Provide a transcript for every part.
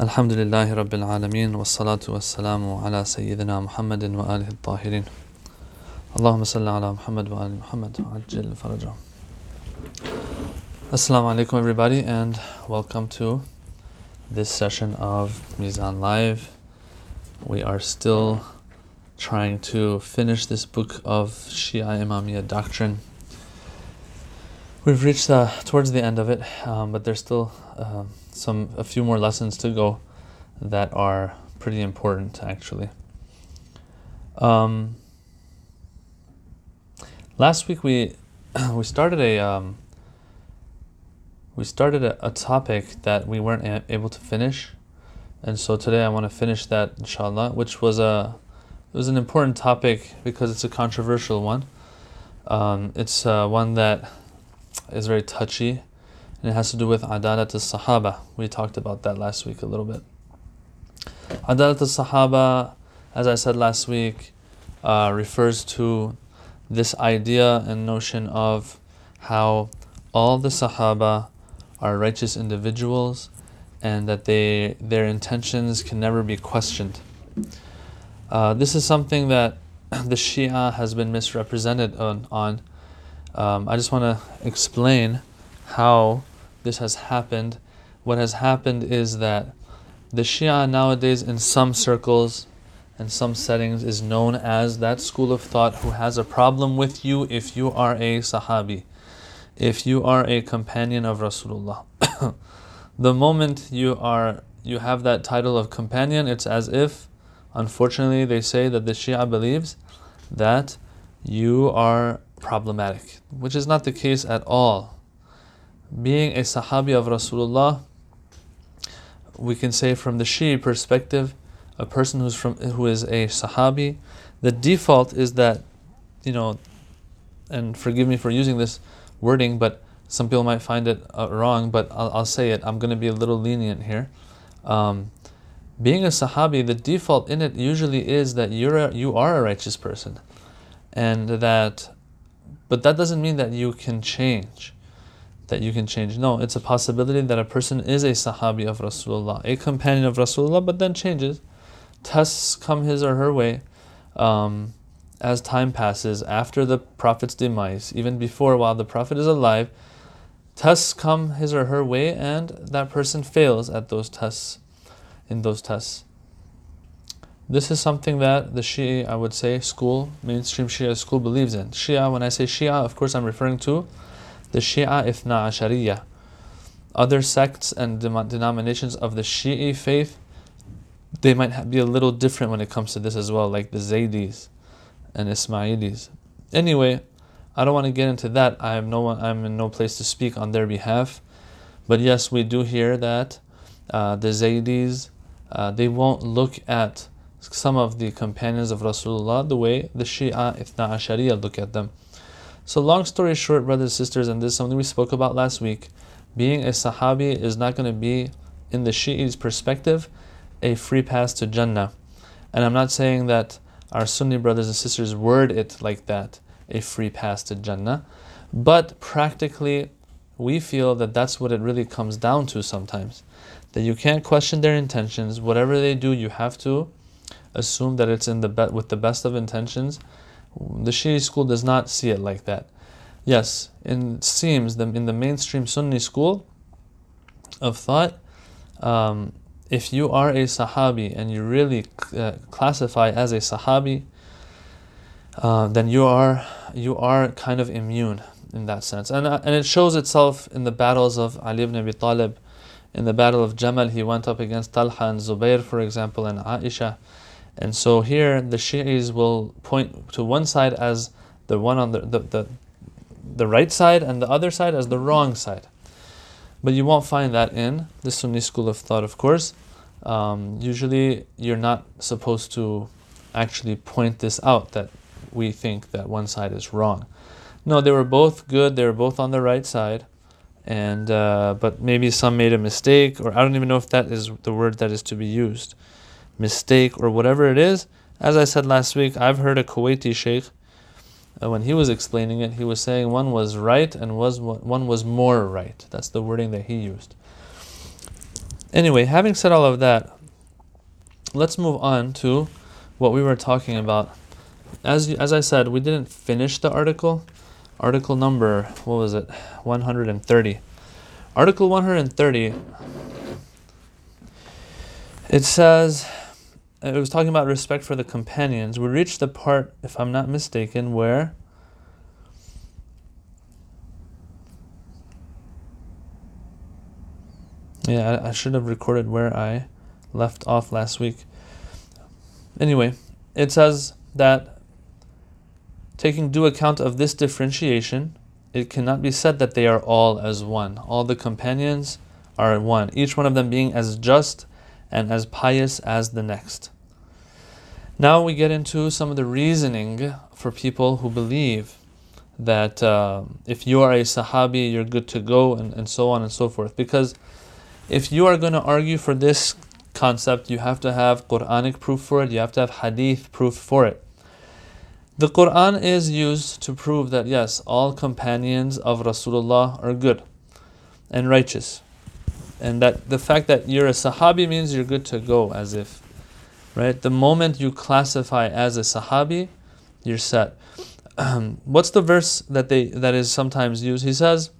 الحمد لله رب العالمين والصلاة والسلام على سيدنا محمد وآله الطاهرين اللهم صل على محمد وآل محمد وعجل فرجهم Assalamu alaikum everybody and welcome to this session of Mizan Live. We are still trying to finish this book of Shia Imamiyya doctrine. We've reached uh, towards the end of it, um, but there's still uh, some a few more lessons to go that are pretty important actually. Um, last week we we started a um, we started a, a, topic that we weren't a- able to finish, and so today I want to finish that inshallah, which was a it was an important topic because it's a controversial one. Um, it's uh, one that is very touchy and it has to do with Adalat al-Sahaba. We talked about that last week a little bit. Adalat al-Sahaba, as I said last week, uh, refers to this idea and notion of how all the Sahaba are righteous individuals and that they their intentions can never be questioned. Uh, this is something that the Shia has been misrepresented on. on. Um, I just want to explain how this has happened. What has happened is that the Shia nowadays, in some circles and some settings, is known as that school of thought who has a problem with you if you are a Sahabi, if you are a companion of Rasulullah. the moment you are you have that title of companion, it's as if, unfortunately, they say that the Shia believes that you are problematic, which is not the case at all being a Sahabi of Rasulullah, we can say from the Shi'i perspective, a person who's from who is a Sahabi, the default is that, you know, and forgive me for using this wording, but some people might find it uh, wrong, but I'll, I'll, say it. I'm going to be a little lenient here. Um, being a Sahabi, the default in it usually is that you're a, you are a righteous person, and that, but that doesn't mean that you can change that you can change. No, it's a possibility that a person is a Sahabi of Rasulullah, a companion of Rasulullah, but then changes. Tests come his or her way um, as time passes after the Prophet's demise, even before while the Prophet is alive. Tests come his or her way, and that person fails at those tests. In those tests, this is something that the Shia, I would say, school, mainstream Shia school believes in. Shia, when I say Shia, of course, I'm referring to the Shia Ithna Ashariya. Other sects and denominations of the Shi'i faith, they might be a little different when it comes to this as well, like the Zaydis and Ismailis. Anyway, I don't want to get into that. I am no one, I'm in no place to speak on their behalf. But yes, we do hear that uh, the Zaydis, uh, they won't look at some of the companions of Rasulullah the way the Shia Ithna Ashariya look at them. So, long story short, brothers and sisters, and this is something we spoke about last week, being a Sahabi is not going to be, in the Shi'i's perspective, a free pass to Jannah. And I'm not saying that our Sunni brothers and sisters word it like that, a free pass to Jannah, but practically, we feel that that's what it really comes down to sometimes. That you can't question their intentions. Whatever they do, you have to assume that it's in the be- with the best of intentions the Shi'i school does not see it like that. Yes, it seems that in the mainstream Sunni school of thought, um, if you are a Sahabi and you really uh, classify as a Sahabi, uh, then you are you are kind of immune in that sense, and uh, and it shows itself in the battles of Ali ibn Abi Talib. In the battle of Jamal, he went up against Talha and Zubair, for example, and Aisha. And so here the Shi'is will point to one side as the one on the, the, the, the right side and the other side as the wrong side. But you won't find that in the Sunni school of thought, of course. Um, usually you're not supposed to actually point this out that we think that one side is wrong. No, they were both good, they were both on the right side. And uh, but maybe some made a mistake, or I don't even know if that is the word that is to be used mistake or whatever it is. As I said last week, I've heard a Kuwaiti sheikh uh, when he was explaining it, he was saying one was right and was one was more right. That's the wording that he used. Anyway, having said all of that, let's move on to what we were talking about. As as I said, we didn't finish the article. Article number, what was it? 130. Article 130 it says it was talking about respect for the companions. We reached the part, if I'm not mistaken, where Yeah, I, I should have recorded where I left off last week. Anyway, it says that taking due account of this differentiation, it cannot be said that they are all as one. All the companions are one, each one of them being as just and as pious as the next. Now we get into some of the reasoning for people who believe that uh, if you are a Sahabi, you're good to go, and, and so on and so forth. Because if you are going to argue for this concept, you have to have Quranic proof for it, you have to have Hadith proof for it. The Quran is used to prove that yes, all companions of Rasulullah are good and righteous. And that the fact that you're a Sahabi means you're good to go, as if. Right? The moment you classify as a Sahabi, you're set. what's the verse that they that is sometimes used? He says,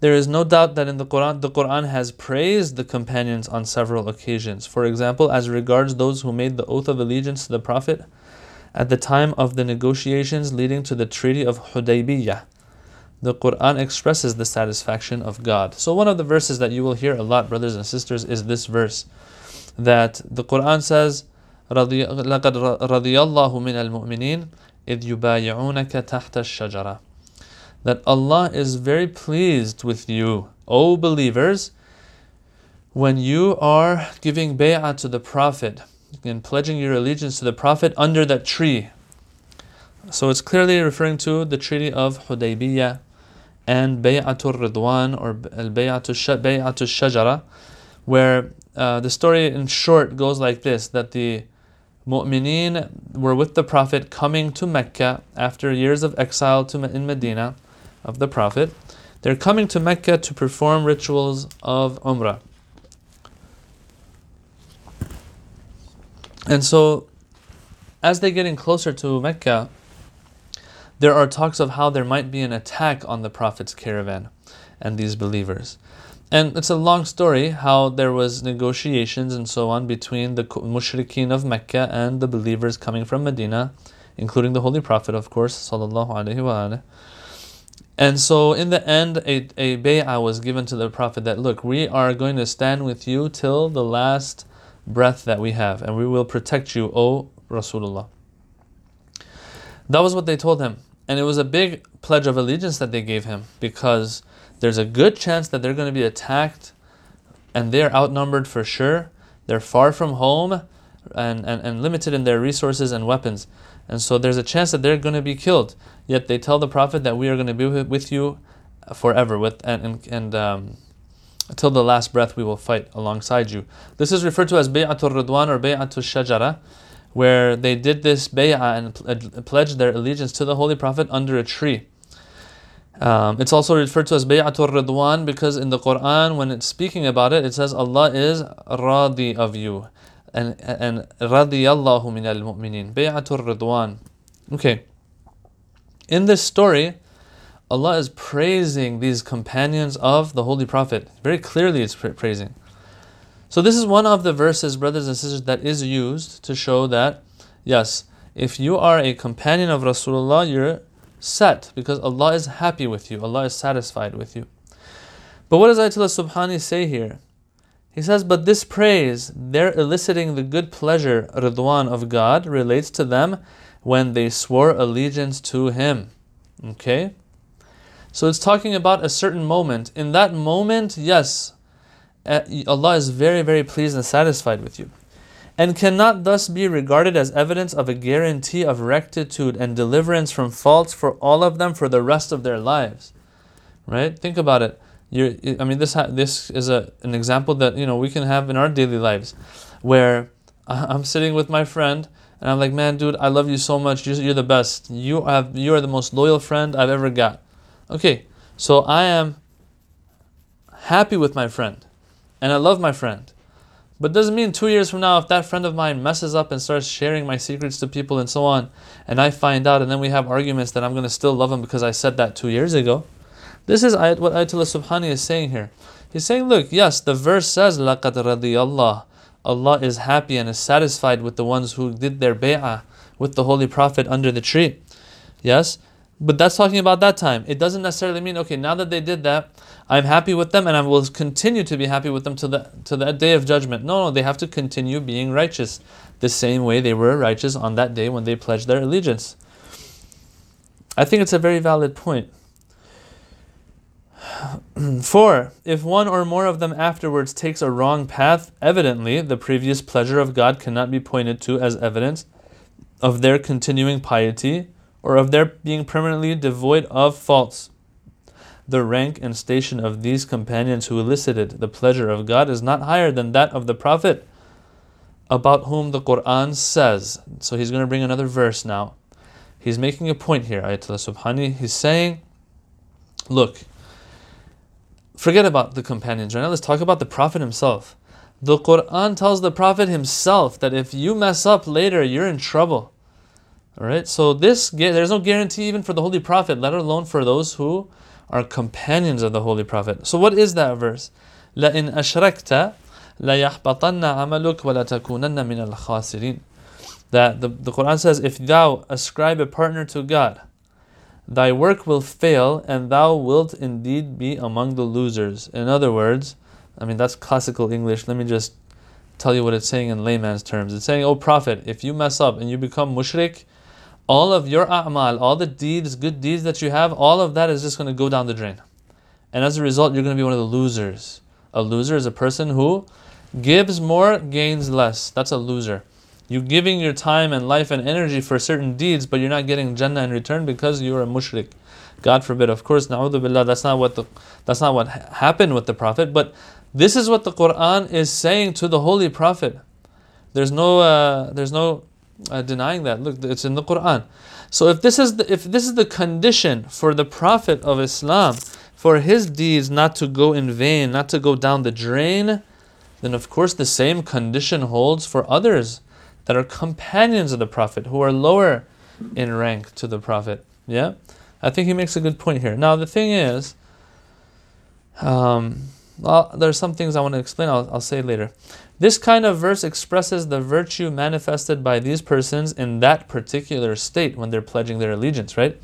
there is no doubt that in the Quran, the Quran has praised the companions on several occasions. For example, as regards those who made the oath of allegiance to the Prophet at the time of the negotiations leading to the Treaty of Hudaybiyah The Quran expresses the satisfaction of God. So, one of the verses that you will hear a lot, brothers and sisters, is this verse that the Quran says, لَقَدْ رَضِيَ اللَّهُ مِنَ الْمُؤْمِنِينَ إِذْ يُبَايِعُونَكَ تَحْتَ الشَّجَرَةِ that Allah is very pleased with you, O believers, when you are giving bay'ah to the Prophet and pledging your allegiance to the Prophet under that tree. So it's clearly referring to the treaty of Hudaybiyah and Bay'atul Ridwan or Bay'atul Shajara, where uh, the story in short goes like this that the Mu'mineen were with the Prophet coming to Mecca after years of exile to, in Medina of the Prophet, they're coming to Mecca to perform rituals of Umrah. And so, as they're getting closer to Mecca, there are talks of how there might be an attack on the Prophet's caravan and these believers. And it's a long story how there was negotiations and so on between the mushrikeen of Mecca and the believers coming from Medina, including the Holy Prophet, of course, sallallahu alaihi wasallam. And so in the end, a, a bay'ah was given to the Prophet that, look, we are going to stand with you till the last breath that we have, and we will protect you, O Rasulullah. That was what they told him. And it was a big pledge of allegiance that they gave him because there's a good chance that they're going to be attacked and they're outnumbered for sure. They're far from home and, and, and limited in their resources and weapons. And so there's a chance that they're going to be killed. Yet they tell the Prophet that we are going to be with you forever, with and, and, and um, until the last breath we will fight alongside you. This is referred to as Bay'atul Ridwan or Bay'atul Shajara, where they did this bay'ah and pledged their allegiance to the Holy Prophet under a tree. Um, it's also referred to as Bay'atul Ridwan because in the Quran, when it's speaking about it, it says Allah is radi of you and and radiyallahu min al mu'minin. Bay'atul ridwan. Okay. In this story Allah is praising these companions of the Holy Prophet. Very clearly it's praising so this is one of the verses brothers and sisters that is used to show that yes if you are a companion of Rasulullah you're set because Allah is happy with you Allah is satisfied with you but what does Ayatollah Subhani say here he says, but this praise, they're eliciting the good pleasure, ridwan of God, relates to them when they swore allegiance to Him. Okay? So it's talking about a certain moment. In that moment, yes, Uh, Allah is very, very pleased and satisfied with you. And cannot thus be regarded as evidence of a guarantee of rectitude and deliverance from faults for all of them for the rest of their lives. Right? Think about it you're, I mean, this ha- this is a an example that you know we can have in our daily lives, where I'm sitting with my friend and I'm like, man, dude, I love you so much. You're, you're the best. You have you are the most loyal friend I've ever got. Okay, so I am happy with my friend and I love my friend. But doesn't mean two years from now, if that friend of mine messes up and starts sharing my secrets to people and so on, and I find out and then we have arguments that I'm going to still love him because I said that two years ago. This is ayat, what Ayatollah Subhani is saying here. He's saying, look, yes, the verse says, لَقَدْ رَضِيَ اللَّهِ Allah is happy and is satisfied with the ones who did their bay'ah with the Holy Prophet under the tree. Yes? But that's talking about that time. It doesn't necessarily mean, okay, now that they did that, I'm happy with them and I will continue to be happy with them to the to the day of judgment. No, no, they have to continue being righteous the same way they were righteous on that day when they pledged their allegiance. I think it's a very valid point. Four, if one or more of them afterwards takes a wrong path, evidently the previous pleasure of God cannot be pointed to as evidence of their continuing piety or of their being permanently devoid of faults. The rank and station of these companions who elicited the pleasure of God is not higher than that of the Prophet, about whom the Quran says. So he's going to bring another verse now. He's making a point here, Ayatollah Subhani. He's saying, look, forget about the companions right now. Let's talk about the Prophet himself. The Quran tells the Prophet himself that if you mess up later, you're in trouble. All right. So this there's no guarantee even for the Holy Prophet, let alone for those who are companions of the Holy Prophet. So what is that verse? لَإِنْ أَشْرَكْتَ لَيَحْبَطَنَّ عَمَلُكَ وَلَتَكُونَنَّ مِنَ الْخَاسِرِينَ That the, the Quran says, if thou ascribe a partner to God, thy work will fail and thou wilt indeed be among the losers. In other words, I mean, that's classical English. Let me just tell you what it's saying in layman's terms. It's saying, Oh Prophet, if you mess up and you become mushrik, all of your a'mal, all the deeds, good deeds that you have, all of that is just going to go down the drain. And as a result, you're going to be one of the losers. A loser is a person who gives more, gains less. That's a loser. You're giving your time and life and energy for certain deeds, but you're not getting Jannah in return because you're a mushrik. God forbid. Of course, na'udhu billah, that's not what the, that's not what happened with the Prophet, but this is what the Quran is saying to the Holy Prophet. There's no, uh, there's no uh, denying that. Look, it's in the Quran. So if this is the, if this is the condition for the Prophet of Islam, for his deeds not to go in vain, not to go down the drain, then of course the same condition holds for others that are companions of the Prophet, who are lower in rank to the Prophet. Yeah, I think he makes a good point here. Now the thing is, um, well, there's some things I want to explain. I'll, I'll say later. This kind of verse expresses the virtue manifested by these persons in that particular state when they're pledging their allegiance, right?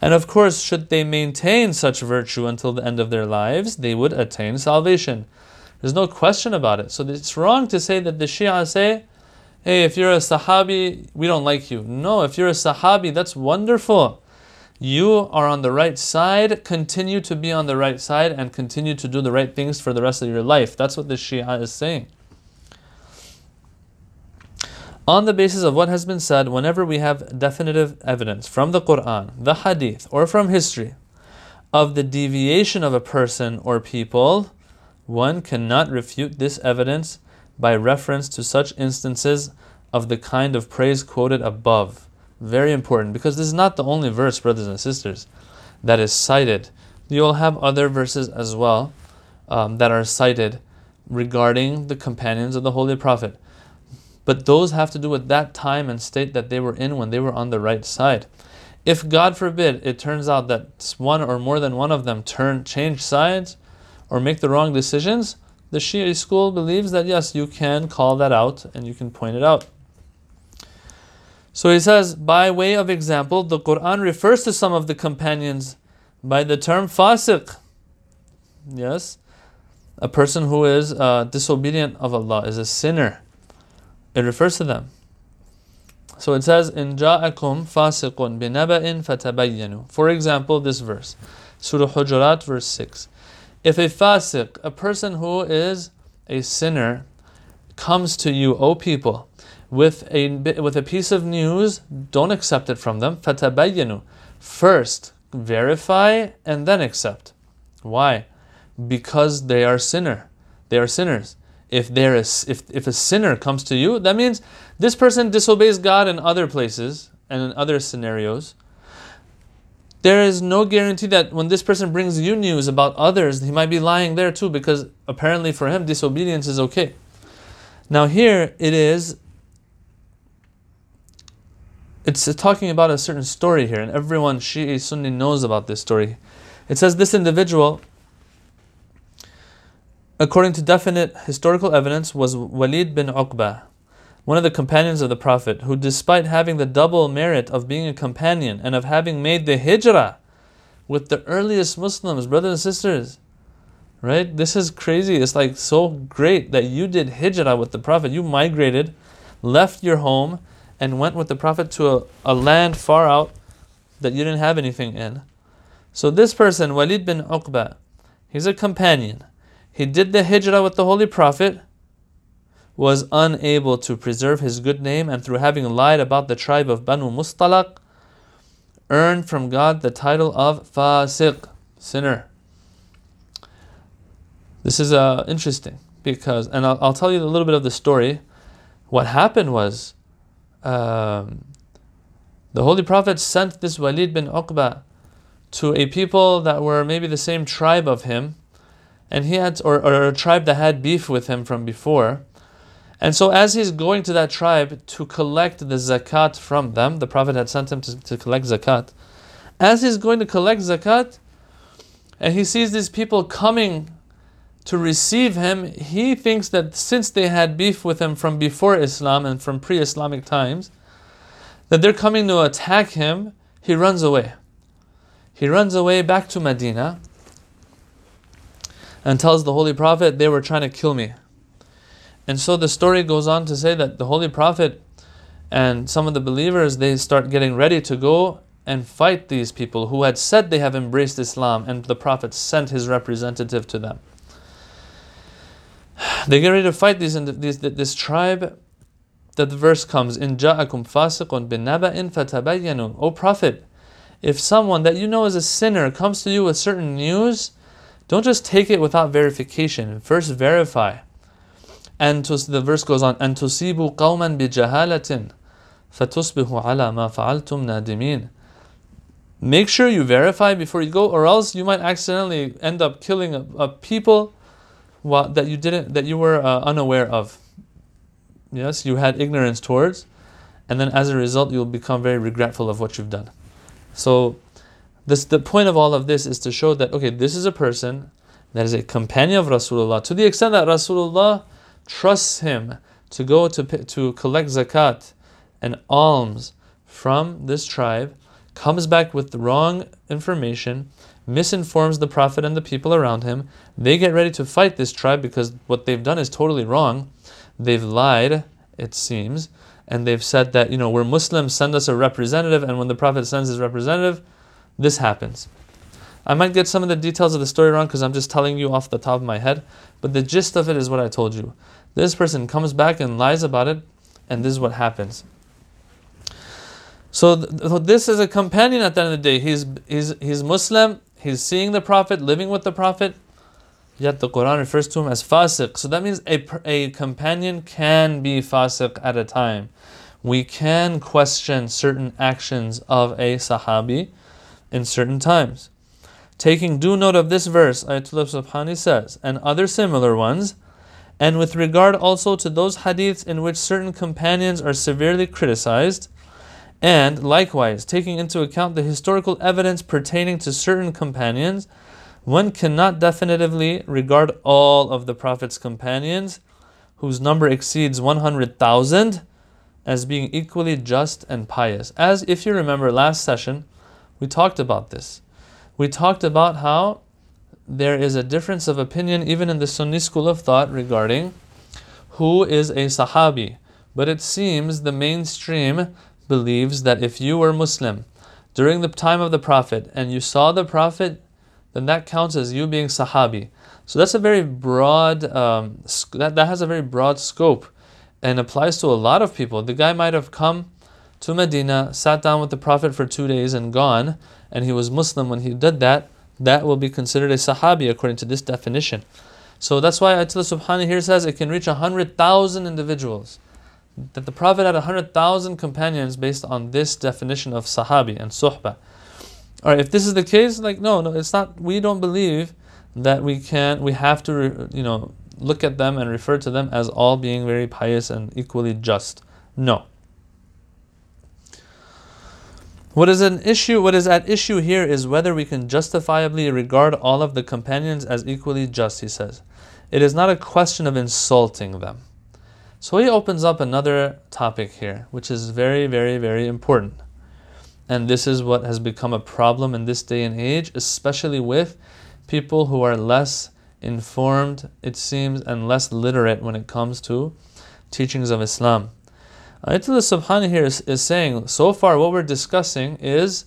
And of course, should they maintain such virtue until the end of their lives, they would attain salvation. There's no question about it. So it's wrong to say that the Shia say, hey, if you're a Sahabi, we don't like you. No, if you're a Sahabi, that's wonderful. You are on the right side, continue to be on the right side and continue to do the right things for the rest of your life. That's what the Shia is saying. On the basis of what has been said, whenever we have definitive evidence from the Quran, the Hadith, or from history of the deviation of a person or people, one cannot refute this evidence by reference to such instances of the kind of praise quoted above. Very important because this is not the only verse, brothers and sisters, that is cited. You'll have other verses as well um, that are cited regarding the companions of the Holy Prophet. But those have to do with that time and state that they were in when they were on the right side. If God forbid it turns out that one or more than one of them turn change sides or make the wrong decisions, the Shia school believes that yes, you can call that out and you can point it out. So he says, by way of example, the Quran refers to some of the companions by the term fasiq. Yes, a person who is uh, disobedient of Allah is a sinner. It refers to them. So it says, "In ja'akum fasiqun binaba'in fatabayyanu." For example, this verse, Surah Hujurat, verse six. If a fasiq, a person who is a sinner, comes to you, O people, with a with a piece of news, don't accept it from them. Fatabayyanu. First, verify and then accept. Why? Because they are sinner. They are sinners if there is if, if a sinner comes to you, that means this person disobeys God in other places and in other scenarios. there is no guarantee that when this person brings you news about others, he might be lying there too, because apparently for him, disobedience is okay. Now, here it is, it's talking about a certain story here, and everyone, Shi'i Sunni, knows about this story. It says this individual, according to definite historical evidence, was Walid bin Uqba one of the companions of the Prophet, who, despite having the double merit of being a companion and of having made the hijrah with the earliest Muslims, brothers and sisters, right? This is crazy. It's like so great that you did hijrah with the Prophet. You migrated, left your home, and went with the Prophet to a, a land far out that you didn't have anything in. So this person, Walid bin Uqba, he's a companion. He did the hijrah with the Holy Prophet was unable to preserve his good name and through having lied about the tribe of Banu Mustalaq, earned from God the title of Fasiq, sinner. This is uh, interesting because, and I'll, I'll, tell you a little bit of the story. What happened was, um, the Holy Prophet sent this Walid bin Uqba to a people that were maybe the same tribe of him, and he had, or, or a tribe that had beef with him from before and so, as he's going to that tribe to collect the zakat from them, the Prophet had sent him to, to collect zakat. As he's going to collect zakat, and he sees these people coming to receive him, he thinks that since they had beef with him from before Islam and from pre Islamic times, that they're coming to attack him, he runs away. He runs away back to Medina and tells the Holy Prophet, They were trying to kill me. And so the story goes on to say that the Holy Prophet and some of the believers they start getting ready to go and fight these people who had said they have embraced Islam and the Prophet sent his representative to them. They get ready to fight these, these this tribe that the verse comes in ja'akum fasiqun bin naba'in fatabayyanu O Prophet if someone that you know is a sinner comes to you with certain news don't just take it without verification first verify and to, the verse goes on, and tusibu qawman bijahalatin fatusbihu ala ma fa'altum nadimin. Make sure you verify before you go, or else you might accidentally end up killing a, a people that you didn't, that you were uh, unaware of. Yes, you had ignorance towards, and then as a result, you'll become very regretful of what you've done. So, this the point of all of this is to show that okay, this is a person that is a companion of Rasulullah to the extent that Rasulullah trusts him to go to, to collect zakat and alms from this tribe, comes back with the wrong information, misinforms the Prophet and the people around him. They get ready to fight this tribe because what they've done is totally wrong. They've lied, it seems, and they've said that, you know, we're Muslims, send us a representative, and when the Prophet sends his representative, this happens. I might get some of the details of the story wrong because I'm just telling you off the top of my head, but the gist of it is what I told you. This person comes back and lies about it, and this is what happens. So, th- this is a companion at the end of the day. He's, he's, he's Muslim, he's seeing the Prophet, living with the Prophet, yet the Quran refers to him as fasiq. So that means a, a companion can be fasiq at a time. We can question certain actions of a Sahabi in certain times. Taking due note of this verse, Ayatollah Subhani says, and other similar ones, and with regard also to those hadiths in which certain companions are severely criticized, and likewise taking into account the historical evidence pertaining to certain companions, one cannot definitively regard all of the Prophet's companions, whose number exceeds 100,000, as being equally just and pious. As if you remember last session, we talked about this. We talked about how there is a difference of opinion even in the Sunni school of thought regarding who is a Sahabi. But it seems the mainstream believes that if you were Muslim during the time of the Prophet and you saw the Prophet, then that counts as you being Sahabi. So that's a very broad, um, that, that has a very broad scope and applies to a lot of people. The guy might have come to Medina, sat down with the Prophet for two days and gone, and he was Muslim when he did that that will be considered a Sahabi according to this definition. So that's why Ayatollah Subhani here says it can reach 100,000 individuals. That the Prophet had 100,000 companions based on this definition of Sahabi and Suhbah. All right, if this is the case, like no, no, it's not. We don't believe that we can. We have to, you know, look at them and refer to them as all being very pious and equally just. No. What is an issue? What is at issue here is whether we can justifiably regard all of the companions as equally just. He says, it is not a question of insulting them. So he opens up another topic here, which is very, very, very important. And this is what has become a problem in this day and age, especially with people who are less informed, it seems, and less literate when it comes to teachings of Islam. Ayatollah Subhani here is, is saying, so far what we're discussing is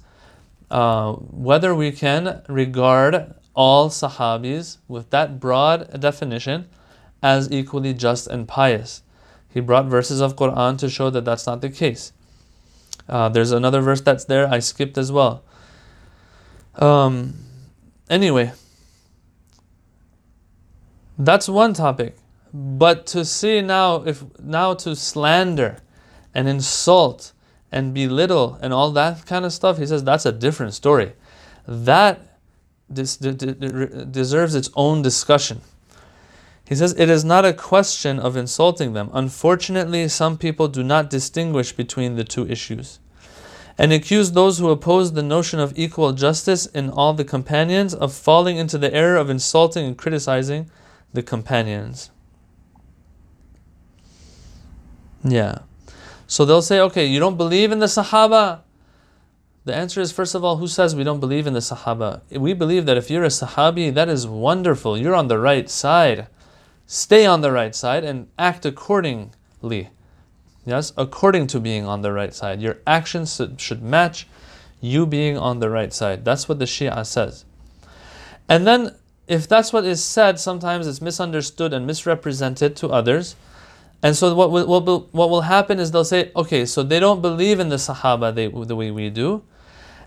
uh, whether we can regard all Sahabis with that broad definition as equally just and pious. He brought verses of Quran to show that that's not the case. Uh, there's another verse that's there I skipped as well. Um, anyway, that's one topic. But to see now, if now to slander and insult and belittle and all that kind of stuff, he says that's a different story. That deserves its own discussion. He says it is not a question of insulting them. Unfortunately, some people do not distinguish between the two issues and accuse those who oppose the notion of equal justice in all the companions of falling into the error of insulting and criticizing the companions. Yeah. So they'll say, okay, you don't believe in the Sahaba? The answer is, first of all, who says we don't believe in the Sahaba? We believe that if you're a Sahabi, that is wonderful. You're on the right side. Stay on the right side and act accordingly. Yes, according to being on the right side. Your actions should match you being on the right side. That's what the Shia says. And then if that's what is said, sometimes it's misunderstood and misrepresented to others. And so what will, what will, what will happen is they'll say, okay, so they don't believe in the Sahaba they, the way we do.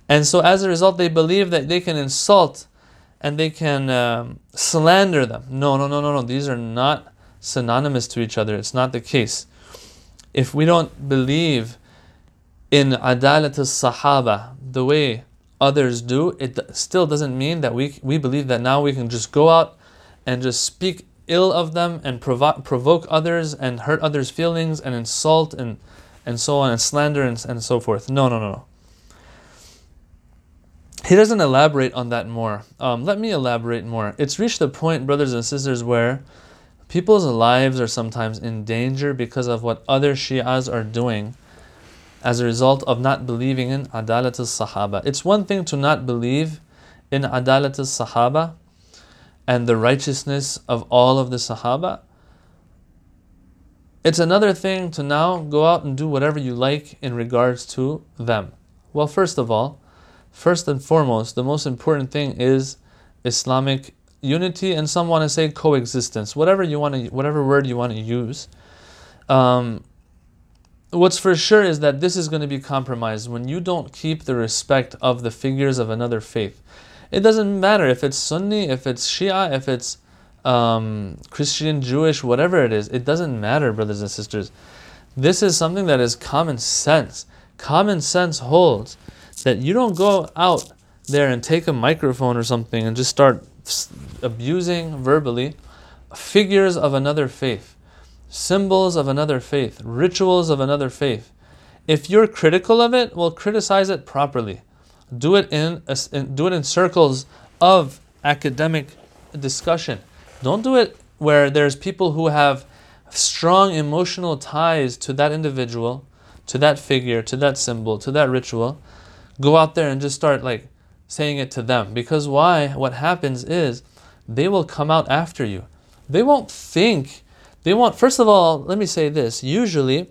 And so as a result, they believe that they can insult and they can um, slander them. No, no, no, no, no. These are not synonymous to each other. It's not the case. If we don't believe in adalat al-sahaba the way others do, it still doesn't mean that we, we believe that now we can just go out and just speak ill of them and provo- provoke others and hurt others' feelings and insult and, and so on and slander and, and so forth. No, no, no, no. He doesn't elaborate on that more. Um, let me elaborate more. It's reached the point, brothers and sisters, where people's lives are sometimes in danger because of what other Shias are doing as a result of not believing in Adalat al-Sahaba. It's one thing to not believe in Adalat al-Sahaba and the righteousness of all of the Sahaba. It's another thing to now go out and do whatever you like in regards to them. Well, first of all, first and foremost, the most important thing is Islamic unity, and some want to say coexistence. Whatever you want to, whatever word you want to use. Um, what's for sure is that this is going to be compromised when you don't keep the respect of the figures of another faith. It doesn't matter if it's Sunni, if it's Shia, if it's um, Christian, Jewish, whatever it is. It doesn't matter, brothers and sisters. This is something that is common sense. Common sense holds that you don't go out there and take a microphone or something and just start abusing verbally figures of another faith, symbols of another faith, rituals of another faith. If you're critical of it, well, criticize it properly. Do it in, do it in circles of academic discussion. Don't do it where there's people who have strong emotional ties to that individual, to that figure, to that symbol, to that ritual. Go out there and just start like saying it to them. Because why? What happens is they will come out after you. They won't think. They won't, first of all, let me say this. Usually,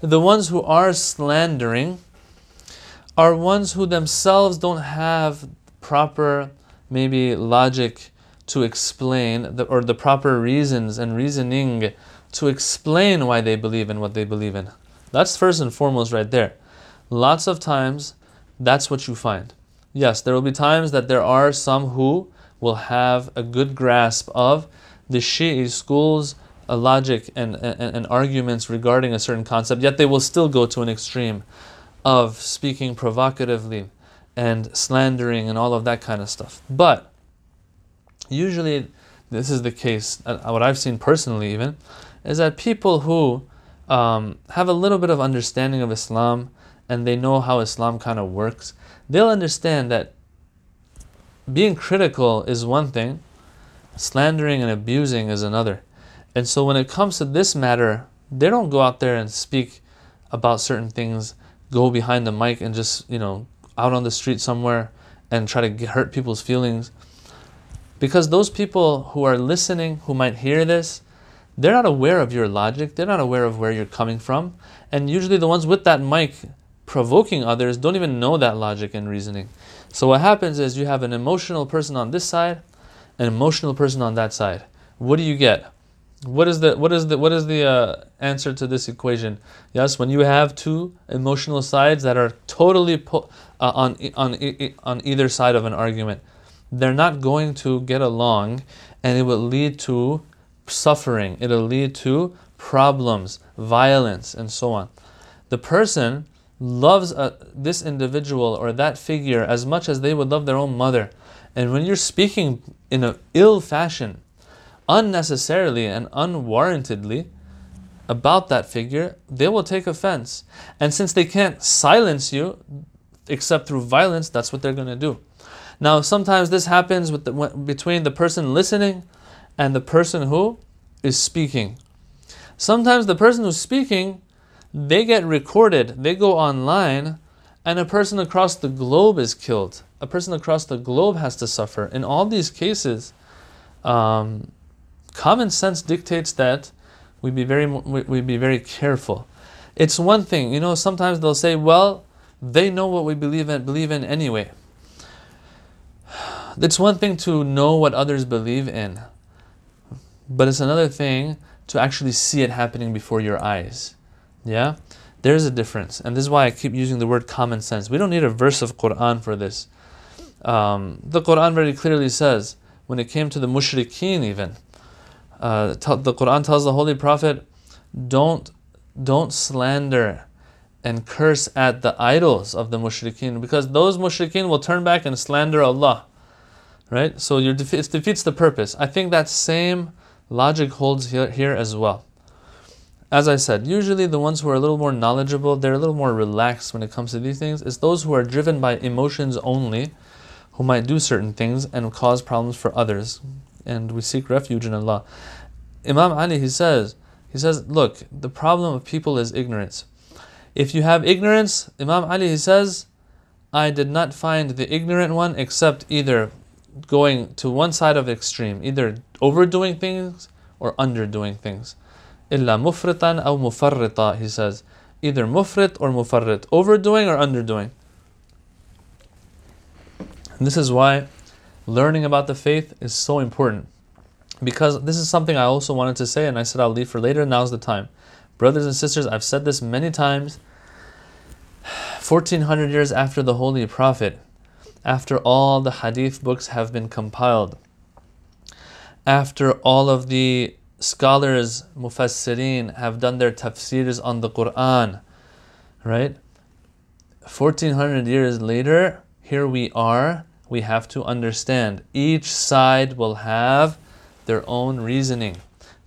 the ones who are slandering are ones who themselves don't have proper, maybe, logic to explain, the, or the proper reasons and reasoning to explain why they believe in what they believe in. That's first and foremost right there. Lots of times, that's what you find. Yes, there will be times that there are some who will have a good grasp of the Shi'i school's uh, logic and, and, and arguments regarding a certain concept, yet they will still go to an extreme of speaking provocatively and slandering and all of that kind of stuff. But usually, this is the case, uh, what I've seen personally, even, is that people who um, have a little bit of understanding of Islam and they know how Islam kind of works, they'll understand that being critical is one thing, slandering and abusing is another. And so when it comes to this matter, they don't go out there and speak about certain things, go behind the mic and just, you know, out on the street somewhere and try to get, hurt people's feelings. Because those people who are listening, who might hear this, they're not aware of your logic, they're not aware of where you're coming from. And usually the ones with that mic provoking others don't even know that logic and reasoning. So what happens is you have an emotional person on this side, an emotional person on that side. What do you get? What is the what is the what is the uh, answer to this equation? Yes, when you have two emotional sides that are totally po- uh, on on on either side of an argument, they're not going to get along, and it will lead to suffering. It'll lead to problems, violence, and so on. The person loves uh, this individual or that figure as much as they would love their own mother. And when you're speaking in an ill fashion, unnecessarily and unwarrantedly about that figure, they will take offense. And since they can't silence you except through violence, that's what they're going to do. Now, sometimes this happens with the, between the person listening and the person who is speaking. Sometimes the person who's speaking they get recorded, they go online, and a person across the globe is killed. A person across the globe has to suffer. In all these cases, um, common sense dictates that we be very we be very careful. It's one thing, you know. Sometimes they'll say, "Well, they know what we believe in believe in anyway." It's one thing to know what others believe in, but it's another thing to actually see it happening before your eyes. Yeah? There's a difference. And this is why I keep using the word common sense. We don't need a verse of Quran for this. Um, the Quran very clearly says, when it came to the mushrikeen even, uh, the Quran tells the Holy Prophet, don't, don't slander and curse at the idols of the mushrikeen because those mushrikeen will turn back and slander Allah. Right? So it defeats the purpose. I think that same logic holds here, here as well as I said, usually the ones who are a little more knowledgeable, they're a little more relaxed when it comes to these things. It's those who are driven by emotions only who might do certain things and cause problems for others and we seek refuge in Allah. Imam Ali he says, he says, look, the problem of people is ignorance. If you have ignorance, Imam Ali he says, I did not find the ignorant one except either going to one side of extreme, either overdoing things or underdoing things. Illa mufritan aw mufarrita, he says. Either mufrit or mufarrit, overdoing or underdoing. And this is why learning about the faith is so important because this is something I also wanted to say and I said I'll leave for later now's the time brothers and sisters I've said this many times 1400 years after the holy prophet after all the hadith books have been compiled after all of the scholars, mufassirin, have done their tafsirs on the Quran, right? 1400 years later, here we are. We have to understand each side will have their own reasoning,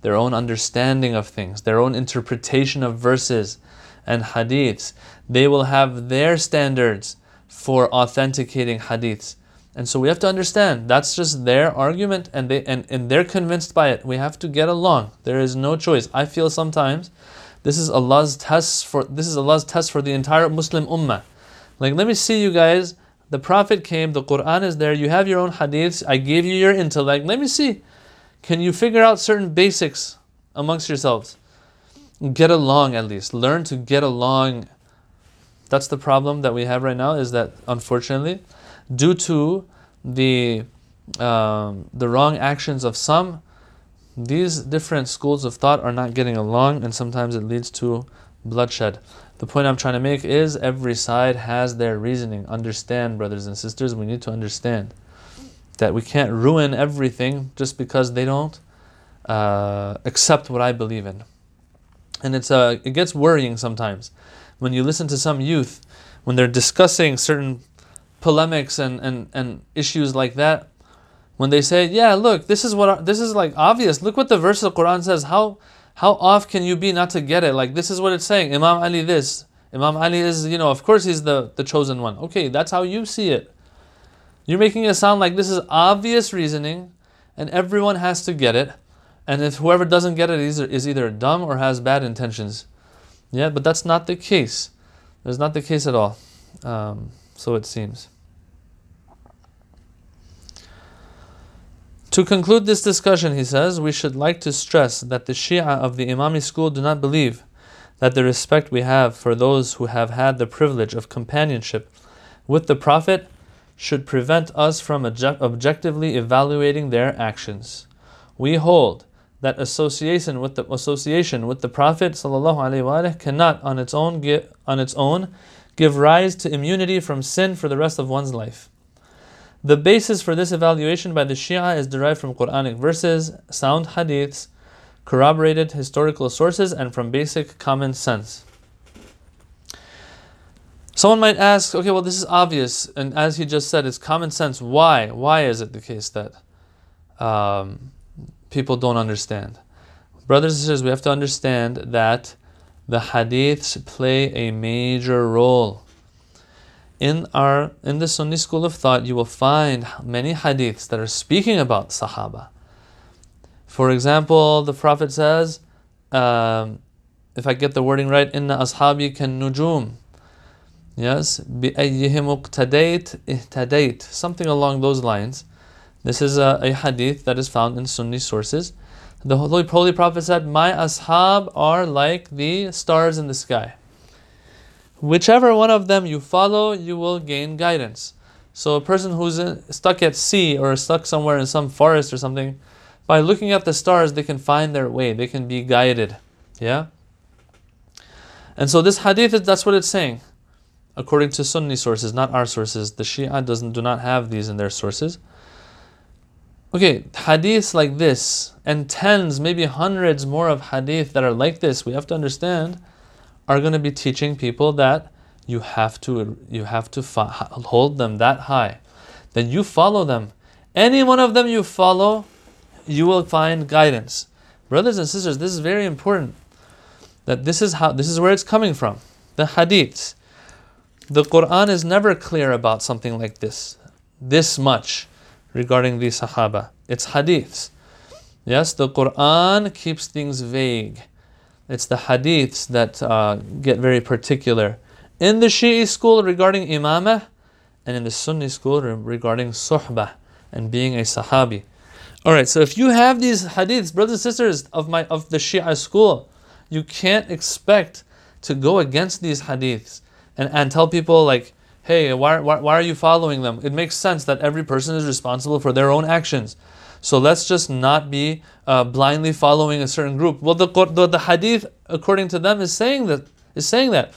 their own understanding of things, their own interpretation of verses and hadiths. They will have their standards for authenticating hadiths. And so we have to understand that's just their argument and they and, and they're convinced by it. We have to get along. There is no choice. I feel sometimes this is Allah's test for this is Allah's test for the entire Muslim ummah. Like let me see you guys. The Prophet came, the Quran is there, you have your own hadiths, I gave you your intellect. Let me see. Can you figure out certain basics amongst yourselves? Get along at least. Learn to get along. That's the problem that we have right now, is that unfortunately due to the um, the wrong actions of some, these different schools of thought are not getting along, and sometimes it leads to bloodshed. The point I'm trying to make is every side has their reasoning. Understand, brothers and sisters, we need to understand that we can't ruin everything just because they don't uh, accept what I believe in. And it's uh, it gets worrying sometimes when you listen to some youth when they're discussing certain polemics and, and, and issues like that, when they say, yeah, look, this is what this is like obvious. Look what the verse of the Quran says. How how off can you be not to get it? Like this is what it's saying. Imam Ali this. Imam Ali is, you know, of course he's the, the chosen one. Okay, that's how you see it. You're making it sound like this is obvious reasoning and everyone has to get it. And if whoever doesn't get it is, is either dumb or has bad intentions. Yeah, but that's not the case. That's not the case at all. Um, so it seems. To conclude this discussion, he says, we should like to stress that the Shia of the Imami school do not believe that the respect we have for those who have had the privilege of companionship with the Prophet should prevent us from object- objectively evaluating their actions. We hold that association with the association with the Prophet وآله, cannot on its own give, on its own give rise to immunity from sin for the rest of one's life. The basis for this evaluation by the Shia is derived from Quranic verses, sound hadiths, corroborated historical sources, and from basic common sense. Someone might ask, okay, well, this is obvious, and as he just said, it's common sense. Why? Why is it the case that um, people don't understand? Brothers and sisters, we have to understand that the hadiths play a major role in our in the Sunni school of thought, you will find many hadiths that are speaking about Sahaba. For example, the Prophet says, um, if I get the wording right, "Inna ashabi kan nujum." Yes, بِأَيِّهِمْ اقْتَدَيْتْ اهْتَدَيْتْ Something along those lines. This is a, a hadith that is found in Sunni sources. The Holy, Holy Prophet said, My ashab are like the stars in the sky. Whichever one of them you follow, you will gain guidance. So a person who's stuck at sea or stuck somewhere in some forest or something, by looking at the stars, they can find their way. They can be guided. Yeah. And so this hadith, that's what it's saying, according to Sunni sources, not our sources. The Shia doesn't do not have these in their sources. Okay, hadiths like this, and tens, maybe hundreds more of hadith that are like this, we have to understand are going to be teaching people that you have to you have to hold them that high. Then you follow them. Any one of them you follow, you will find guidance. Brothers and sisters, this is very important. That this is how this is where it's coming from. The hadiths. The Quran is never clear about something like this. This much regarding the Sahaba. It's hadiths. Yes, the Quran keeps things vague. It's the hadiths that uh, get very particular. In the Shi'i school regarding imamah, and in the Sunni school regarding suhbah and being a sahabi. All right, so if you have these hadiths, brothers and sisters of my of the Shia school, you can't expect to go against these hadiths and, and tell people like, hey, why, why, why are you following them? It makes sense that every person is responsible for their own actions. So let's just not be uh, blindly following a certain group. Well, the, the, the hadith, according to them, is saying that. Is saying that.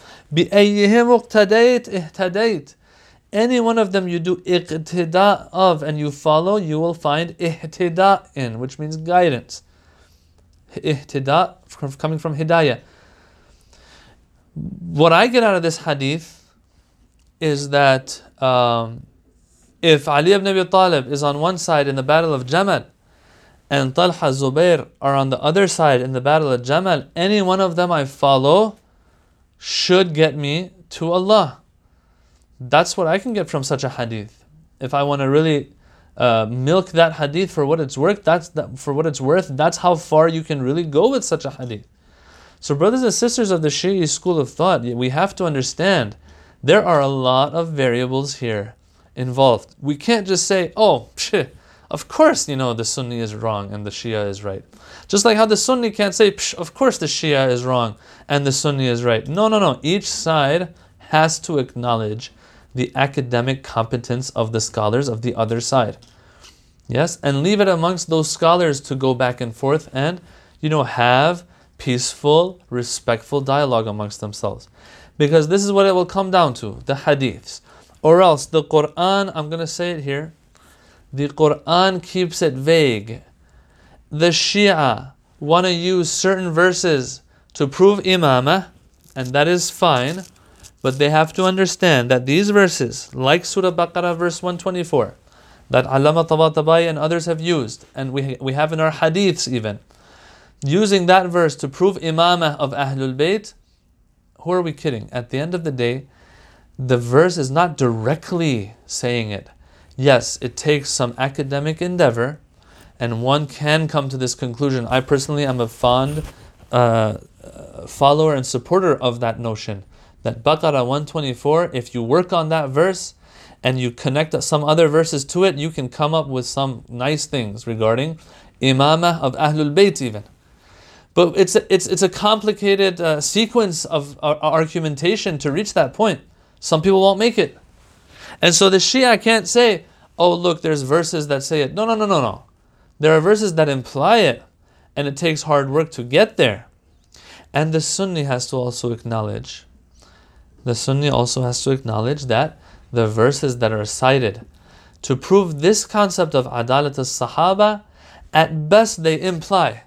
Any one of them you do iqtida of and you follow, you will find ihtida in, which means guidance. Ihtida coming from hidayah. What I get out of this hadith is that um, if Ali ibn Abi Talib is on one side in the battle of Jamal and Talha Zubair are on the other side in the battle of Jamal, any one of them I follow should get me to Allah. That's what I can get from such a hadith. If I want to really uh, milk that hadith for what it's worth, that's that, for what it's worth. That's how far you can really go with such a hadith. So, brothers and sisters of the Shi'i school of thought, we have to understand there are a lot of variables here involved. We can't just say, oh, psh, of course, you know, the Sunni is wrong and the Shia is right. Just like how the Sunni can't say, psh, of course the Shia is wrong and the Sunni is right. No, no, no. Each side has to acknowledge the academic competence of the scholars of the other side. Yes, and leave it amongst those scholars to go back and forth and, you know, have peaceful, respectful dialogue amongst themselves. Because this is what it will come down to the hadiths. Or else the Quran, I'm going to say it here, the Quran keeps it vague. The Shia want to use certain verses to prove imamah, and that is fine. But they have to understand that these verses, like Surah Baqarah verse 124, that Allama Tabatabai and others have used, and we, we have in our hadiths even, using that verse to prove imamah of Ahlul Bayt, who are we kidding? At the end of the day, the verse is not directly saying it. Yes, it takes some academic endeavor, and one can come to this conclusion. I personally am a fond uh, follower and supporter of that notion that Baqarah 124, if you work on that verse and you connect some other verses to it, you can come up with some nice things regarding imamah of Ahlul Bayt even. But it's a, it's, it's a complicated uh, sequence of uh, argumentation to reach that point. Some people won't make it. And so the Shia can't say, oh, look, there's verses that say it. No, no, no, no, no. There are verses that imply it, and it takes hard work to get there. And the Sunni has to also acknowledge the Sunni also has to acknowledge that the verses that are cited to prove this concept of adalat al-sahaba, at best they imply.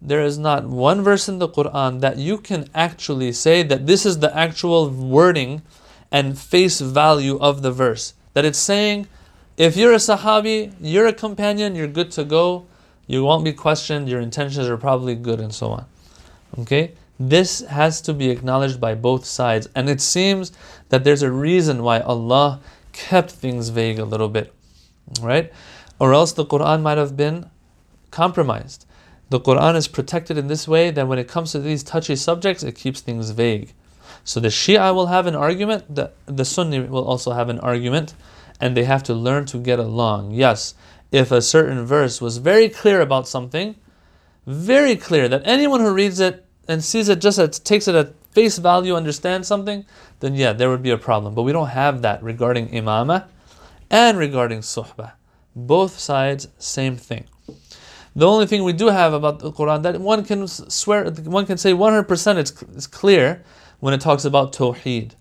There is not one verse in the Quran that you can actually say that this is the actual wording and face value of the verse. That it's saying, if you're a sahabi, you're a companion, you're good to go, you won't be questioned, your intentions are probably good, and so on. Okay? This has to be acknowledged by both sides. And it seems that there's a reason why Allah kept things vague a little bit. Right? Or else the Quran might have been compromised. The Quran is protected in this way that when it comes to these touchy subjects, it keeps things vague. So the Shia will have an argument, the, the Sunni will also have an argument, and they have to learn to get along. Yes, if a certain verse was very clear about something, very clear that anyone who reads it and sees it just as takes it at face value, understands something, then yeah, there would be a problem. But we don't have that regarding imamah and regarding suhbah. Both sides, same thing. The only thing we do have about the Quran that one can swear, one can say 100% it's, it's clear when it talks about tawheed,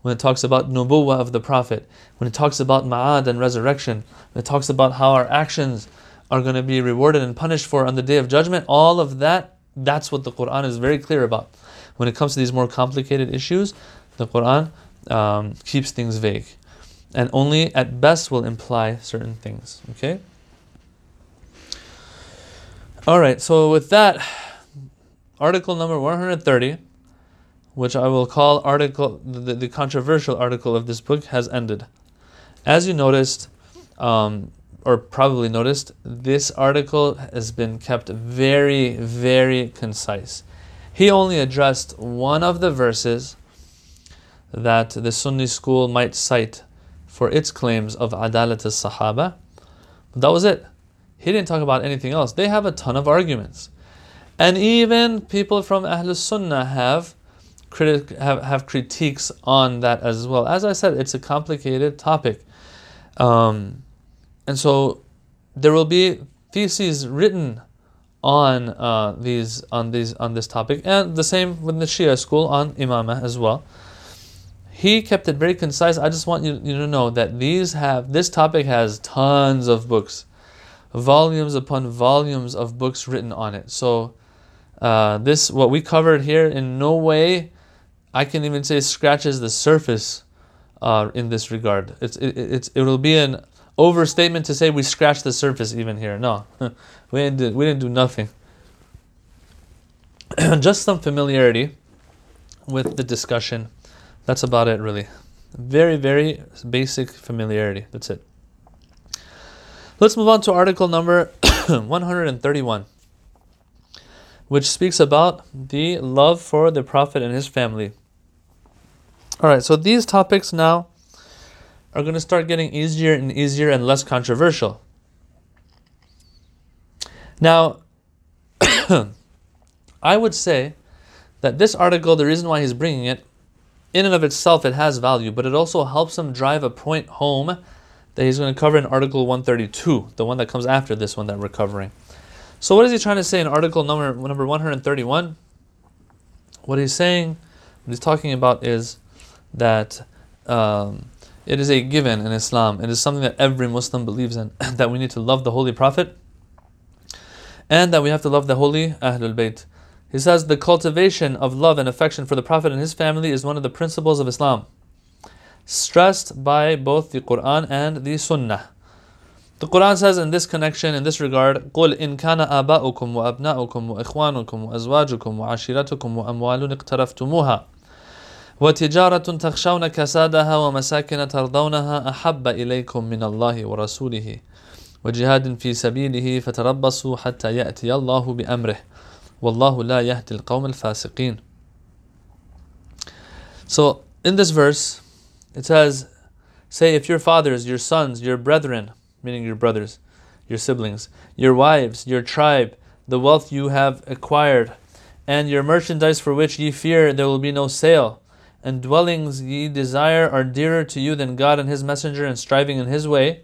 when it talks about nubuwah of the Prophet, when it talks about ma'ad and resurrection, when it talks about how our actions are going to be rewarded and punished for on the day of judgment, all of that that's what the Quran is very clear about. When it comes to these more complicated issues, the Quran um, keeps things vague and only at best will imply certain things. Okay? All right, so with that, article number 130, which I will call article the, the controversial article of this book, has ended. As you noticed, um, or probably noticed, this article has been kept very, very concise. He only addressed one of the verses that the Sunni school might cite for its claims of Adalat as Sahaba. That was it. He didn't talk about anything else. They have a ton of arguments. And even people from Ahlul Sunnah have, criti- have, have critiques on that as well. As I said, it's a complicated topic. Um, and so there will be theses written on uh, these on these on this topic, and the same with the Shia school on imamah as well. He kept it very concise. I just want you, you to know that these have this topic has tons of books, volumes upon volumes of books written on it. So uh, this what we covered here in no way I can even say scratches the surface uh, in this regard. It's it, it's it will be an overstatement to say we scratched the surface even here. No, we didn't do, we didn't do nothing. Just some familiarity with the discussion. That's about it, really. Very, very basic familiarity. That's it. Let's move on to article number 131, which speaks about the love for the Prophet and his family. All right, so these topics now are going to start getting easier and easier and less controversial. Now, I would say that this article, the reason why he's bringing it, in and of itself, it has value, but it also helps him drive a point home that he's going to cover in Article 132, the one that comes after this one that we're covering. So, what is he trying to say in Article number, number 131? What he's saying, what he's talking about is that um, it is a given in Islam. It is something that every Muslim believes in that we need to love the Holy Prophet and that we have to love the Holy Ahlul Bayt. He says the cultivation of love and affection for the Prophet and his family is one of the principles of Islam, stressed by both the Quran and the Sunnah. The Quran says in this connection, in this regard, قُلْ إِن كَانَ آبَاؤُكُمْ وَأَبْنَاؤُكُمْ وَإِخْوَانُكُمْ وَأَزْوَاجُكُمْ وَعَشِيرَتُكُمْ وَأَمْوَالٌ اقْتَرَفْتُمُوهَا وتجارة تخشون كسادها ومساكن ترضونها أحب إليكم من الله ورسوله وجهاد في سبيله فتربصوا حتى يأتي الله بأمره والله لا يهدي القوم الفاسقين So in this verse it says say if your fathers your sons your brethren meaning your brothers your siblings your wives your tribe the wealth you have acquired and your merchandise for which ye fear there will be no sale and dwellings ye desire are dearer to you than God and His Messenger and striving in His way,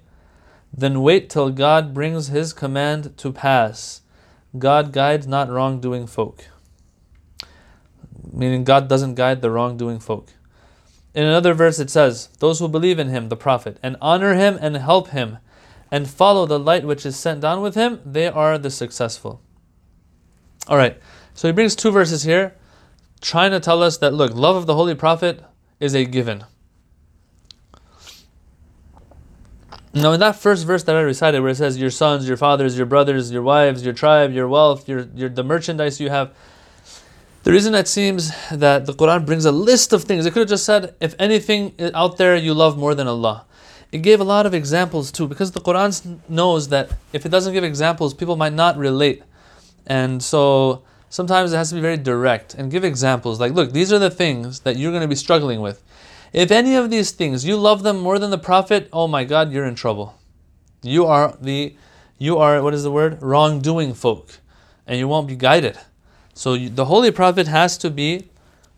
then wait till God brings His command to pass. God guides not wrongdoing folk. Meaning, God doesn't guide the wrongdoing folk. In another verse, it says, Those who believe in Him, the Prophet, and honor Him and help Him, and follow the light which is sent down with Him, they are the successful. Alright, so he brings two verses here trying to tell us that look, love of the Holy Prophet is a given. Now, in that first verse that I recited, where it says, Your sons, your fathers, your brothers, your wives, your tribe, your wealth, your, your the merchandise you have, the reason it seems that the Quran brings a list of things, it could have just said, If anything out there you love more than Allah. It gave a lot of examples too, because the Quran knows that if it doesn't give examples, people might not relate. And so sometimes it has to be very direct and give examples like, look, these are the things that you're going to be struggling with. If any of these things you love them more than the Prophet, oh my God, you're in trouble. You are the, you are, what is the word? Wrongdoing folk. And you won't be guided. So you, the Holy Prophet has to be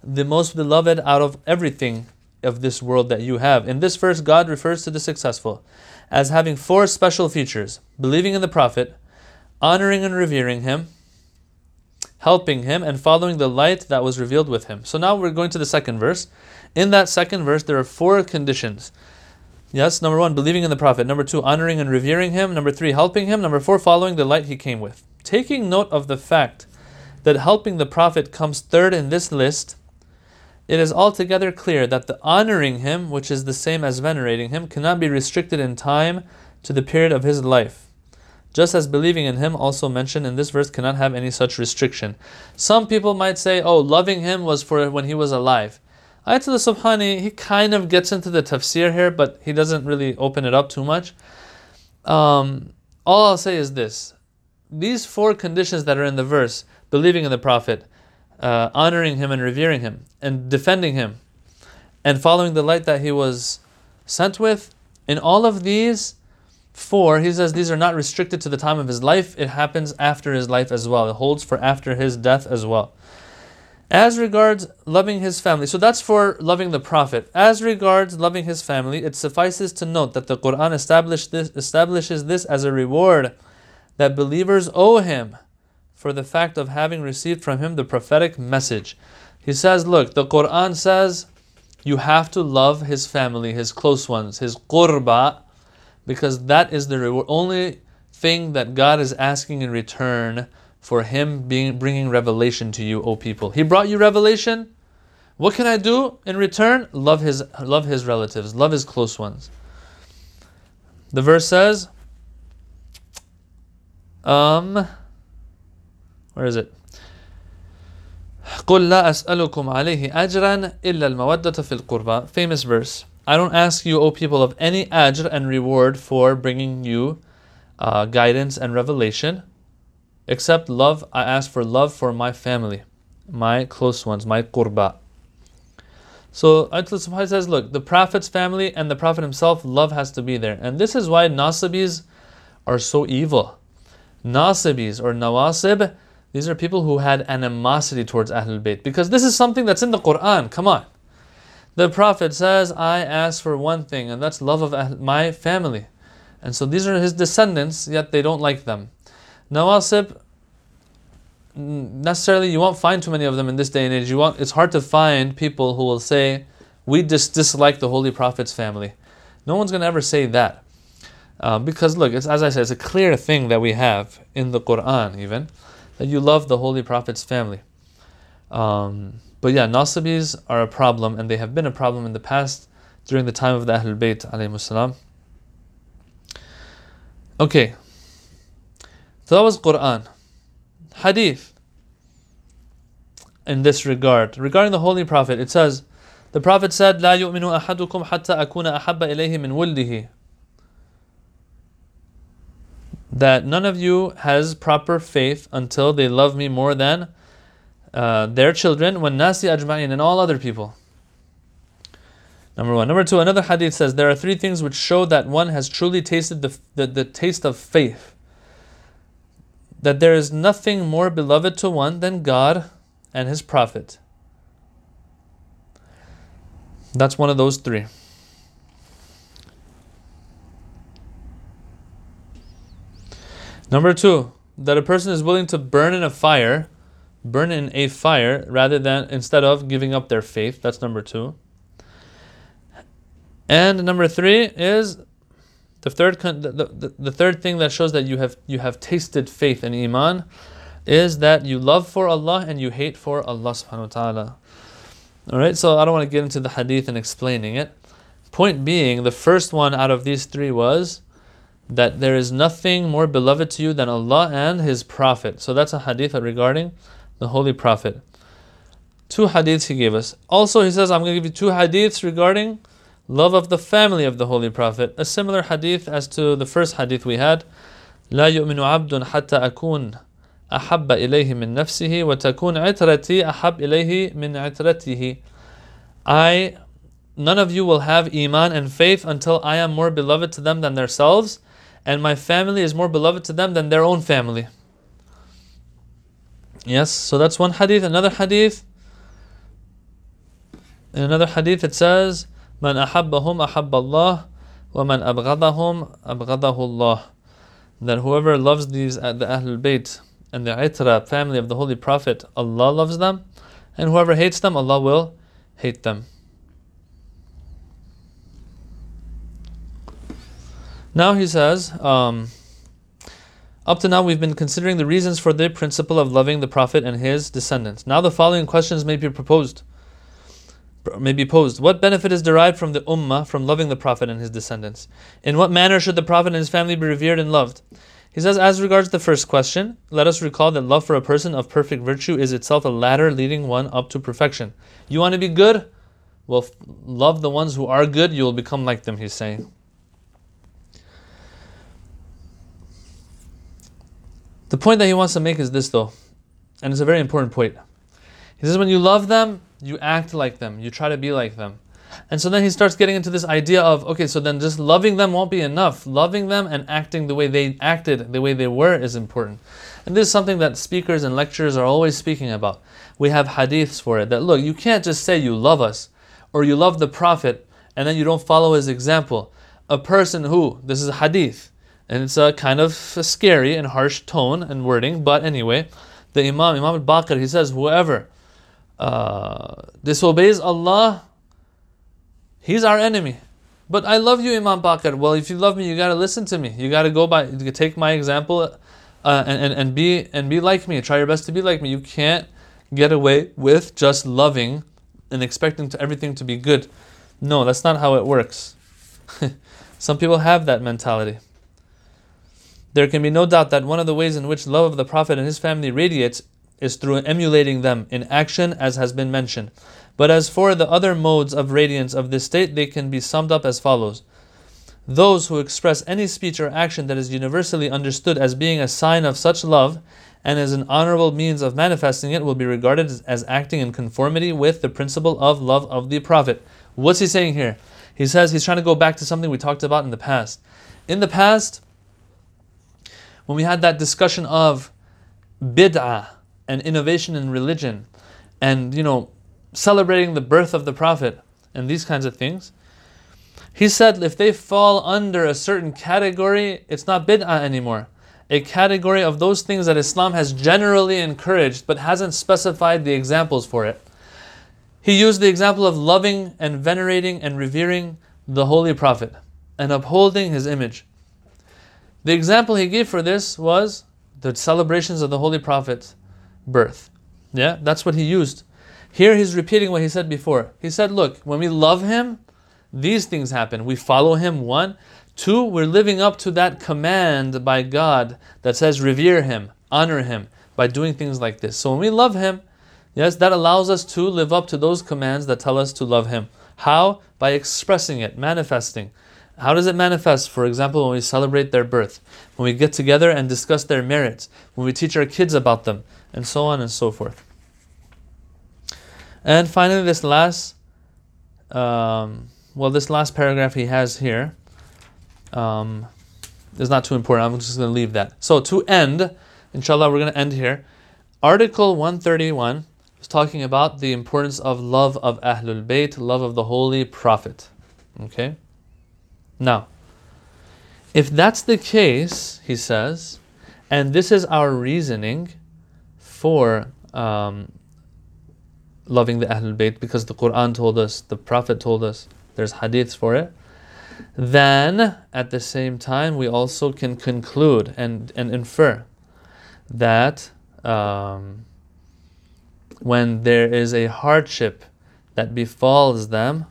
the most beloved out of everything of this world that you have. In this verse, God refers to the successful as having four special features believing in the Prophet, honoring and revering him, helping him, and following the light that was revealed with him. So now we're going to the second verse. In that second verse, there are four conditions. Yes, number one, believing in the Prophet. Number two, honoring and revering him. Number three, helping him. Number four, following the light he came with. Taking note of the fact that helping the Prophet comes third in this list, it is altogether clear that the honoring him, which is the same as venerating him, cannot be restricted in time to the period of his life just as believing in him also mentioned in this verse cannot have any such restriction. Some people might say, oh, loving him was for when he was alive. Ayatul Subhani, he kind of gets into the tafsir here, but he doesn't really open it up too much. Um, all I'll say is this these four conditions that are in the verse believing in the Prophet, uh, honoring him and revering him, and defending him, and following the light that he was sent with in all of these, Four, he says these are not restricted to the time of his life, it happens after his life as well. It holds for after his death as well. As regards loving his family, so that's for loving the Prophet. As regards loving his family, it suffices to note that the Quran this, establishes this as a reward that believers owe him for the fact of having received from him the prophetic message. He says, Look, the Quran says you have to love his family, his close ones, his qurba, because that is the reward, only thing that God is asking in return for Him being bringing revelation to you, O people. He brought you revelation. What can I do in return? Love His love His relatives, love His close ones. The verse says, um, where is it? قل لا أسألكم عليه أجرا إلا المودة في القربى famous verse I don't ask you, O people, of any ajr and reward for bringing you uh, guidance and revelation, except love. I ask for love for my family, my close ones, my qurba. So Ayatollah says, look, the Prophet's family and the Prophet himself, love has to be there. And this is why Nasibis are so evil. Nasibis or Nawasib, these are people who had animosity towards Ahlul Bayt. Because this is something that's in the Quran. Come on. The Prophet says, I ask for one thing, and that's love of my family. And so these are his descendants, yet they don't like them. Nawasib, necessarily you won't find too many of them in this day and age. You won't, it's hard to find people who will say, we just dislike the Holy Prophet's family. No one's going to ever say that. Uh, because look, it's, as I said, it's a clear thing that we have in the Quran even, that you love the Holy Prophet's family. Um, but yeah, Nasibis are a problem, and they have been a problem in the past during the time of the Ahlul Bayt salam. Okay, so that was Quran. Hadith. In this regard, regarding the Holy Prophet, it says, the Prophet said, لا يؤمن أحدكم حتى أكون أحب إليه من ولده. That none of you has proper faith until they love me more than uh, their children, when nasi ajma'in, and all other people. Number one. Number two, another hadith says there are three things which show that one has truly tasted the, the, the taste of faith. That there is nothing more beloved to one than God and His Prophet. That's one of those three. Number two, that a person is willing to burn in a fire, burn in a fire, rather than instead of giving up their faith. That's number two. And number three is the third the, the, the third thing that shows that you have you have tasted faith and iman is that you love for Allah and you hate for Allah subhanahu wa ta'ala. Alright, so I don't want to get into the hadith and explaining it. Point being, the first one out of these three was that there is nothing more beloved to you than Allah and His Prophet. So that's a hadith regarding the Holy Prophet. Two hadiths he gave us. Also, he says, I'm going to give you two hadiths regarding love of the family of the Holy Prophet. A similar hadith as to the first hadith we had. لا يؤمن عبد حتى أكون أحب إليه من نفسه وتكون عترتي أحب إليه من عترته. I, none of you will have iman and faith until I am more beloved to them than themselves, and my family is more beloved to them than their own family. Yes, so that's one hadith. Another hadith. In another hadith, it says, "Man ahabbahum ahabba Allah, wa man abghadahum abghadahu Allah." That whoever loves these at the Ahlul Bayt and the Itra family of the Holy Prophet, Allah loves them, and whoever hates them, Allah will hate them. Now he says. Um, up to now we've been considering the reasons for the principle of loving the Prophet and his descendants now the following questions may be proposed may be posed. What benefit is derived from the Ummah from loving the Prophet and his descendants? In what manner should the Prophet and his family be revered and loved? He says, as regards the first question, let us recall that love for a person of perfect virtue is itself a ladder leading one up to perfection. You want to be good? Well, love the ones who are good, you will become like them, he's saying. The point that he wants to make is this, though, and it's a very important point. He says, when you love them, you act like them, you try to be like them. And so then he starts getting into this idea of okay, so then just loving them won't be enough. Loving them and acting the way they acted, the way they were, is important. And this is something that speakers and lecturers are always speaking about. We have hadiths for it that look, you can't just say you love us or you love the Prophet and then you don't follow his example. A person who, this is a hadith, and it's a kind of scary and harsh tone and wording, but anyway, the Imam, Imam al Baqir, he says, whoever uh, disobeys Allah, he's our enemy. But I love you, Imam Baqir. Well, if you love me, you gotta listen to me. You gotta go by, take my example, uh, and, and and be and be like me. Try your best to be like me. You can't get away with just loving and expecting to everything to be good. No, that's not how it works. Some people have that mentality. There can be no doubt that one of the ways in which love of the Prophet and his family radiates is through emulating them in action, as has been mentioned. But as for the other modes of radiance of this state, they can be summed up as follows. Those who express any speech or action that is universally understood as being a sign of such love and as an honorable means of manifesting it will be regarded as acting in conformity with the principle of love of the Prophet. What's he saying here? He says he's trying to go back to something we talked about in the past. In the past, when we had that discussion of bid'ah, and innovation in religion and you know celebrating the birth of the prophet and these kinds of things he said if they fall under a certain category it's not bid'ah anymore. A category of those things that islam has generally encouraged but hasn't specified the examples for it. He used the example of loving and venerating and revering the holy prophet and upholding his image the example he gave for this was the celebrations of the holy Prophet's birth. Yeah, that's what he used. Here he's repeating what he said before. He said, Look, when we love him, these things happen. We follow him, one. Two, we're living up to that command by God that says, revere him, honor him by doing things like this. So when we love him, yes, that allows us to live up to those commands that tell us to love him. How? By expressing it, manifesting. How does it manifest? For example, when we celebrate their birth, when we get together and discuss their merits, when we teach our kids about them, and so on and so forth. And finally, this last, um, well, this last paragraph he has here um, is not too important. I'm just going to leave that. So to end, inshallah, we're going to end here. Article 131 is talking about the importance of love of Ahlul Bayt, love of the Holy Prophet. Okay? Now, if that's the case, he says, and this is our reasoning for um, loving the Ahlul Bayt because the Quran told us, the Prophet told us, there's hadiths for it, then at the same time we also can conclude and, and infer that um, when there is a hardship that befalls them,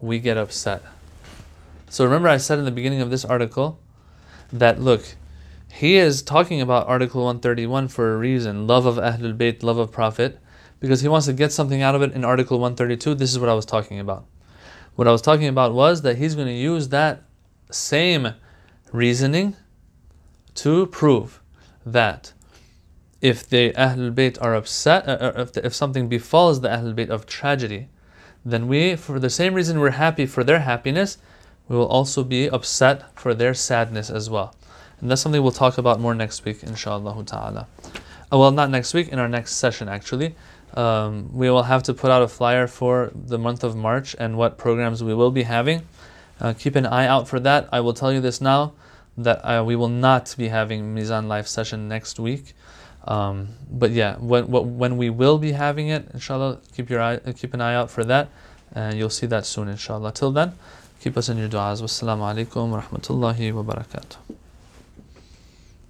we get upset. So remember, I said in the beginning of this article that look, he is talking about Article 131 for a reason love of Ahlul Bayt, love of Prophet, because he wants to get something out of it in Article 132. This is what I was talking about. What I was talking about was that he's going to use that same reasoning to prove that if the Ahlul Bayt are upset, uh, uh if, the, if something befalls the Ahlul Bayt of tragedy, then we, for the same reason we're happy for their happiness, we will also be upset for their sadness as well. And that's something we'll talk about more next week, inshallah ta'ala. Uh, well, not next week, in our next session actually. Um, we will have to put out a flyer for the month of March and what programs we will be having. Uh, keep an eye out for that. I will tell you this now that uh, we will not be having Mizan live session next week. Um, but yeah, when, when we will be having it, inshallah, keep your eye, keep an eye out for that, and you'll see that soon, inshallah. Till then, keep us in your du'as. Wassalamu alaikum wa rahmatullahi wa barakatuh.